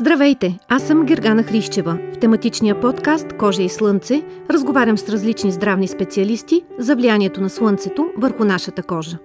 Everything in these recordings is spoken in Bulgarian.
Здравейте, аз съм Гергана Хрищева. В тематичния подкаст Кожа и слънце разговарям с различни здравни специалисти за влиянието на слънцето върху нашата кожа.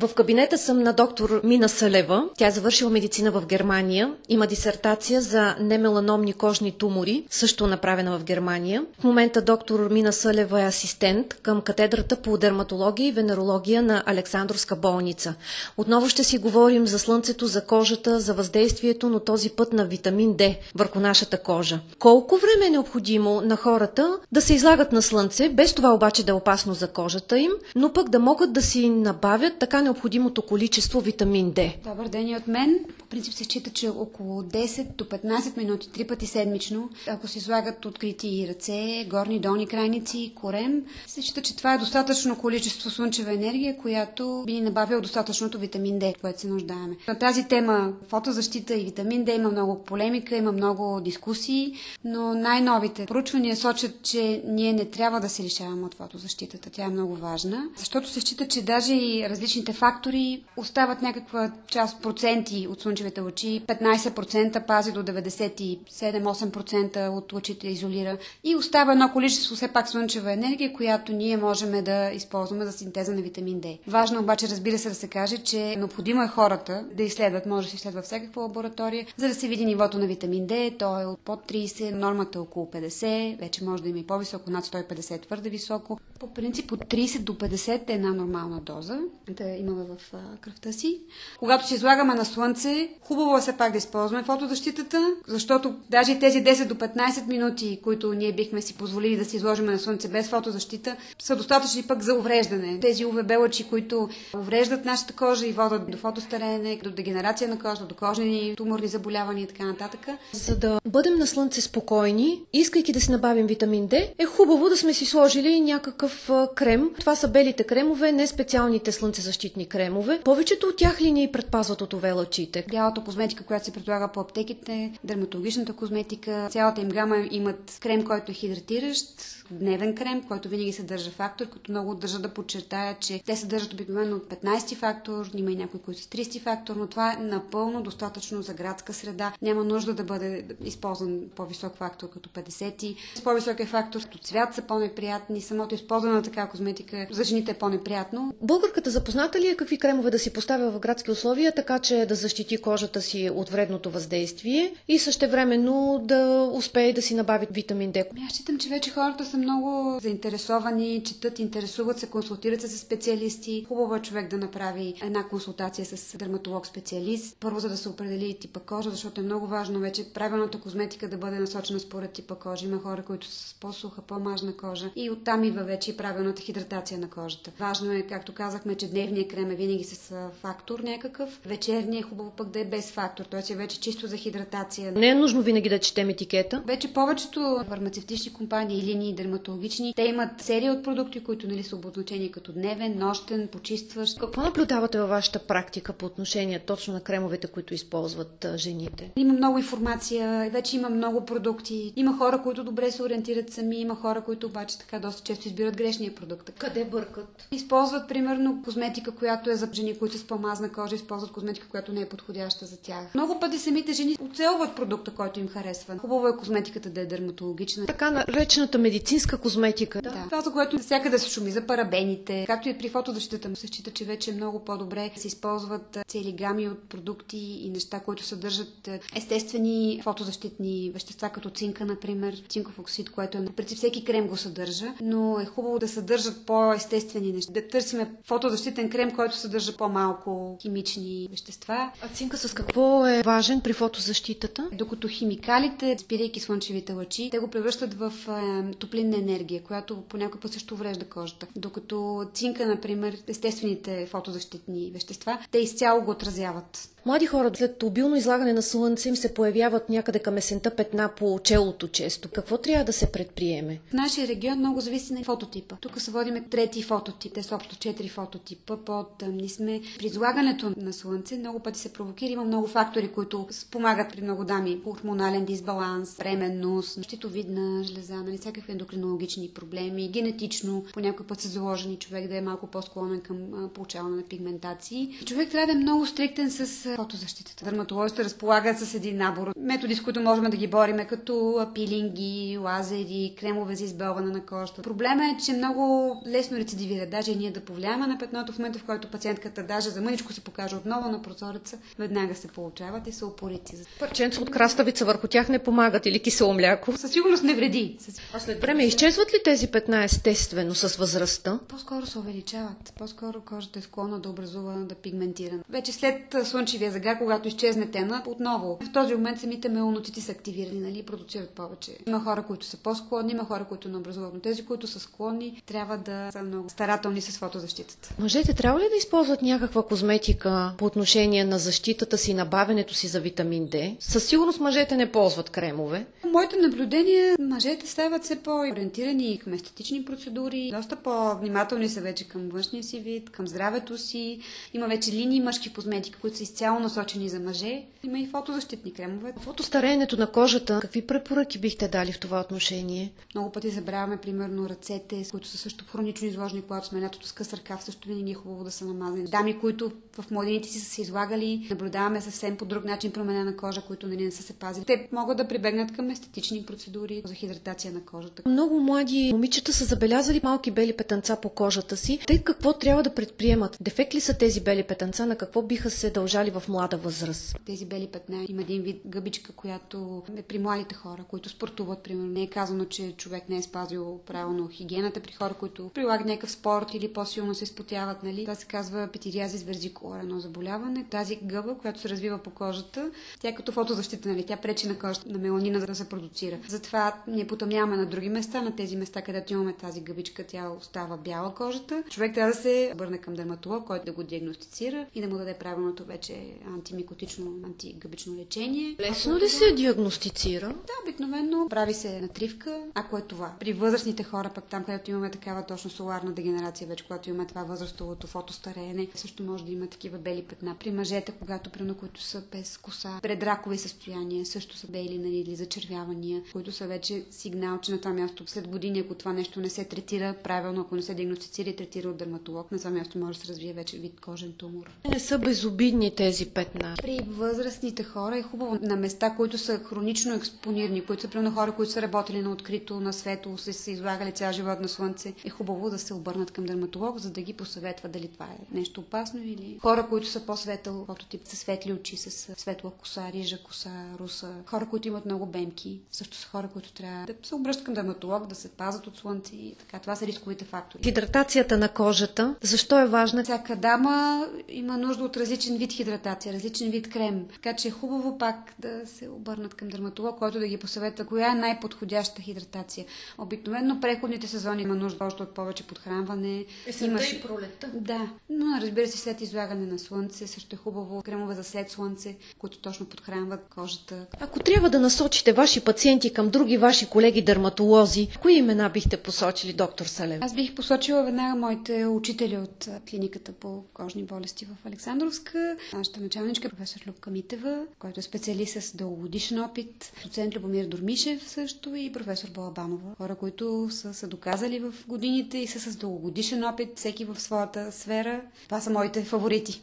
В кабинета съм на доктор Мина Салева. Тя е завършила медицина в Германия. Има дисертация за немеланомни кожни тумори, също направена в Германия. В момента доктор Мина Салева е асистент към катедрата по дерматология и венерология на Александровска болница. Отново ще си говорим за слънцето, за кожата, за въздействието, но този път на витамин D върху нашата кожа. Колко време е необходимо на хората да се излагат на слънце, без това обаче да е опасно за кожата им, но пък да могат да си набавят така необходимото количество витамин D. Добър ден и от мен. По принцип се счита, че около 10 до 15 минути, три пъти седмично, ако се излагат открити ръце, горни, долни крайници, корем, се счита, че това е достатъчно количество слънчева енергия, която би ни набавил достатъчното витамин D, което се нуждаеме. На тази тема фотозащита и витамин D има много полемика, има много дискусии, но най-новите проучвания сочат, че ние не трябва да се лишаваме от фотозащитата. Тя е много важна, защото се счита, че даже и различните фактори остават някаква част проценти от слънчевите лъчи. 15% пази до 97-8% от лъчите изолира. И остава едно количество все пак слънчева енергия, която ние можем да използваме за синтеза на витамин D. Важно обаче, разбира се, да се каже, че необходимо е хората да изследват, може да се изследва всякаква лаборатория, за да се види нивото на витамин D. То е от под 30, нормата е около 50, вече може да има и по-високо, над 150 твърде високо. По принцип от 30 до 50 е една нормална доза. Да имаме в кръвта си. Когато се излагаме на слънце, хубаво е все пак да използваме фотозащитата, защото даже тези 10 до 15 минути, които ние бихме си позволили да се изложим на слънце без фотозащита, са достатъчни пък за увреждане. Тези УВБ лъчи, които увреждат нашата кожа и водят до фотостарене, до дегенерация на кожа, до кожни туморни заболявания и така нататък. За да бъдем на слънце спокойни, искайки да си набавим витамин D, е хубаво да сме си сложили някакъв крем. Това са белите кремове, не специалните слънцезащитни кремове. Повечето от тях ли ни предпазват от ОВ лъчите? Бялата козметика, която се предлага по аптеките, дерматологичната козметика, цялата им гама имат крем, който е хидратиращ, дневен крем, който винаги съдържа фактор, като много държа да подчертая, че те съдържат обикновено от 15 фактор, има и някои, които са 30 фактор, но това е напълно достатъчно за градска среда. Няма нужда да бъде използван по-висок фактор като 50. С по-висок е фактор, като цвят са по-неприятни, самото използване на такава козметика за жените е по-неприятно. Българката запозната ли е какви кремове да си поставя в градски условия, така че да защити кожата си от вредното въздействие и същевременно да успее да си набави витамин D? Аз считам, че вече хората са много заинтересовани, четат, интересуват се, консултират се с специалисти. Хубаво е човек да направи една консултация с дерматолог-специалист. Първо, за да се определи типа кожа, защото е много важно вече правилната козметика да бъде насочена според типа кожа. Има хора, които са с по-суха, по-мажна кожа и оттам идва вече и правилната хидратация на кожата. Важно е, както казахме, че дневният крем е винаги с фактор някакъв. Вечерният е хубаво пък да е без фактор, т.е. е вече чисто за хидратация. Не е нужно винаги да четем етикета. Вече повечето фармацевтични компании, линии, дерматологични, те имат серия от продукти, които нали, са обозначени като дневен, нощен, почистващ. Какво наблюдавате във вашата практика по отношение точно на кремовете, които използват жените? Има много информация, вече има много продукти. Има хора, които добре се ориентират сами, има хора, които обаче така доста често избират грешния продукт. Къде бъркат? Използват примерно козметика, която е за жени, които са с по-мазна кожа, използват козметика, която не е подходяща за тях. Много пъти самите жени оцелват продукта, който им харесва. Хубаво е козметиката да е дерматологична. Така наречената медицинска козметика. Да. Това, за което всякъде се шуми за парабените, както и при фотозащитата му се счита, че вече е много по-добре се използват цели гами от продукти и неща, които съдържат естествени фотозащитни вещества, като цинка, например, цинков оксид, което е преди всеки крем го съдържа, но е хубаво да съдържат по-естествени неща. Да търсиме фотозащитен крем, който съдържа по-малко химични вещества. А цинка с какво е важен при фотозащитата? Докато химикалите, спирайки слънчевите лъчи, те го превръщат в е, топлинна енергия, която по някой път също уврежда кожата. Докато цинка, например, естествените фотозащитни вещества, те изцяло го отразяват. Млади хора след обилно излагане на слънце им се появяват някъде към есента петна по челото често. Какво трябва да се предприеме? В нашия регион много зависи на фототипа. Тук се водиме трети фототип. Те са общо четири фототипа по по-тъмни сме. При излагането на слънце много пъти се провокира. Има много фактори, които спомагат при много дами. Хормонален дисбаланс, бременност, щитовидна жлеза, нали, всякакви ендокринологични проблеми, генетично, по някой път са заложени човек да е малко по-склонен към получаване на пигментации. Човек трябва да е много стриктен с фотозащитата. Дерматолозите разполагат с един набор методи, с които можем да ги бориме, като пилинги, лазери, кремове за избелване на кожата. Проблема е, че много лесно рецидивира. Даже и ние да повлияем на петното в момента, в който пациентката даже за мъничко се покаже отново на прозореца, веднага се получават и са опорити. Парченца от краставица върху тях не помагат или кисело мляко. Със сигурност не вреди. А след време изчезват ли тези петна естествено с възрастта? По-скоро се увеличават. По-скоро кожата е склонна да образува, да пигментира. Вече след слънчевия загар, когато изчезне тена, отново. В този момент самите меланоцити са активирани, нали, продуцират повече. Има хора, които са по-склонни, има хора, които не образуват. Но тези, които са склонни, трябва да са много старателни с фотозащитата. Мъжете трябва ли да използват някаква козметика по отношение на защитата си, набавянето си за витамин D? Със сигурност мъжете не ползват кремове. Моите наблюдения, мъжете стават все по-ориентирани към естетични процедури, доста по-внимателни са вече към външния си вид, към здравето си. Има вече линии мъжки козметика, които са изцяло насочени за мъже. Има и фотозащитни кремове. Фотостареенето на кожата, какви препоръки бихте дали в това отношение? Много пъти забравяме, примерно, ръцете, които са също хронично изложени, когато сме лятото с къс ръкав, също винаги е хубаво да са намазани. Дами, които в младените си са се излагали, наблюдаваме съвсем по друг начин променена кожа, които нали не са се пазили. Те могат да прибегнат към естетични процедури за хидратация на кожата. Много млади момичета са забелязали малки бели петънца по кожата си. Те какво трябва да предприемат? Дефект ли са тези бели петънца? На какво биха се дължали в млада възраст? Тези бели петна има един вид гъбичка, която е при младите хора, които спортуват, примерно. Не е казано, че човек не е спазил правилно хигиената при хора, които прилагат някакъв спорт или по-силно се изпотяват, нали? Това се казва петириазис верзикула, едно заболяване. Тази гъба, която се развива по кожата, тя е като фотозащита, нали? Тя пречи на кожата, на меланина да се продуцира. Затова ние потъмняваме на други места, на тези места, където имаме тази гъбичка, тя остава бяла кожата. Човек трябва да се обърне към дерматолог, който да го диагностицира и да му даде правилното вече антимикотично, антигъбично лечение. Лесно ли се диагностицира? Да, обикновено прави се натривка, ако е това. При възрастните хора, пък там, където имаме такава точно соларна дегенерация, вече когато имаме това възрастовото фотостареене, също може да има такива бели петна. При мъжете, когато при които са без коса, предракови състояния, също са бели нали, или зачервявания, които са вече сигнал, че на това място след години, ако това нещо не се третира правилно, ако не се диагностицира и третира от дерматолог, на това място може да се развие вече вид кожен тумор. Не са безобидни тези петна. При възрастните хора е хубаво на места, които са хронично експонирани, които са примерно хора, които са работили на открито, на светло, са се излагали цял живот на слънце, е хубаво да се обърнат към дерматолог, за да ги посъветва дали това е нещо опасно или хора, които са по-светъл фототип, с светли очи, с светла коса, рижа коса, руса, хора, които имат много бемки, също са хора, които трябва да се обръщат към дерматолог, да се пазят от слънце и така. Това са рисковите фактори. Хидратацията на кожата, защо е важна? Всяка дама има нужда от различен вид хидратация, различен вид крем. Така че е хубаво пак да се обърнат към дерматолог, който да ги посъветва коя е най-подходяща хидратация. Обикновено преходните сезони има нужда още от повече подхранване. Имаш... и пролетта. Да, но разбира се след излагане на слънце също е хубаво кремове за след слънце, които точно подхранват кожата. Ако трябва да насочите ваши пациенти към други ваши колеги дерматолози, кои имена бихте посочили, доктор Салев? Аз бих посочила веднага моите учители от клиниката по кожни болести в Александровска, нашата началничка професор Любка Митева, който е специалист с дългогодишен опит, доцент Любомир Дормишев също и професор Балабанова. Хора, които са се доказали в годините и са с дългогодишен опит, всеки в своята сфера. Това са моите фаворити.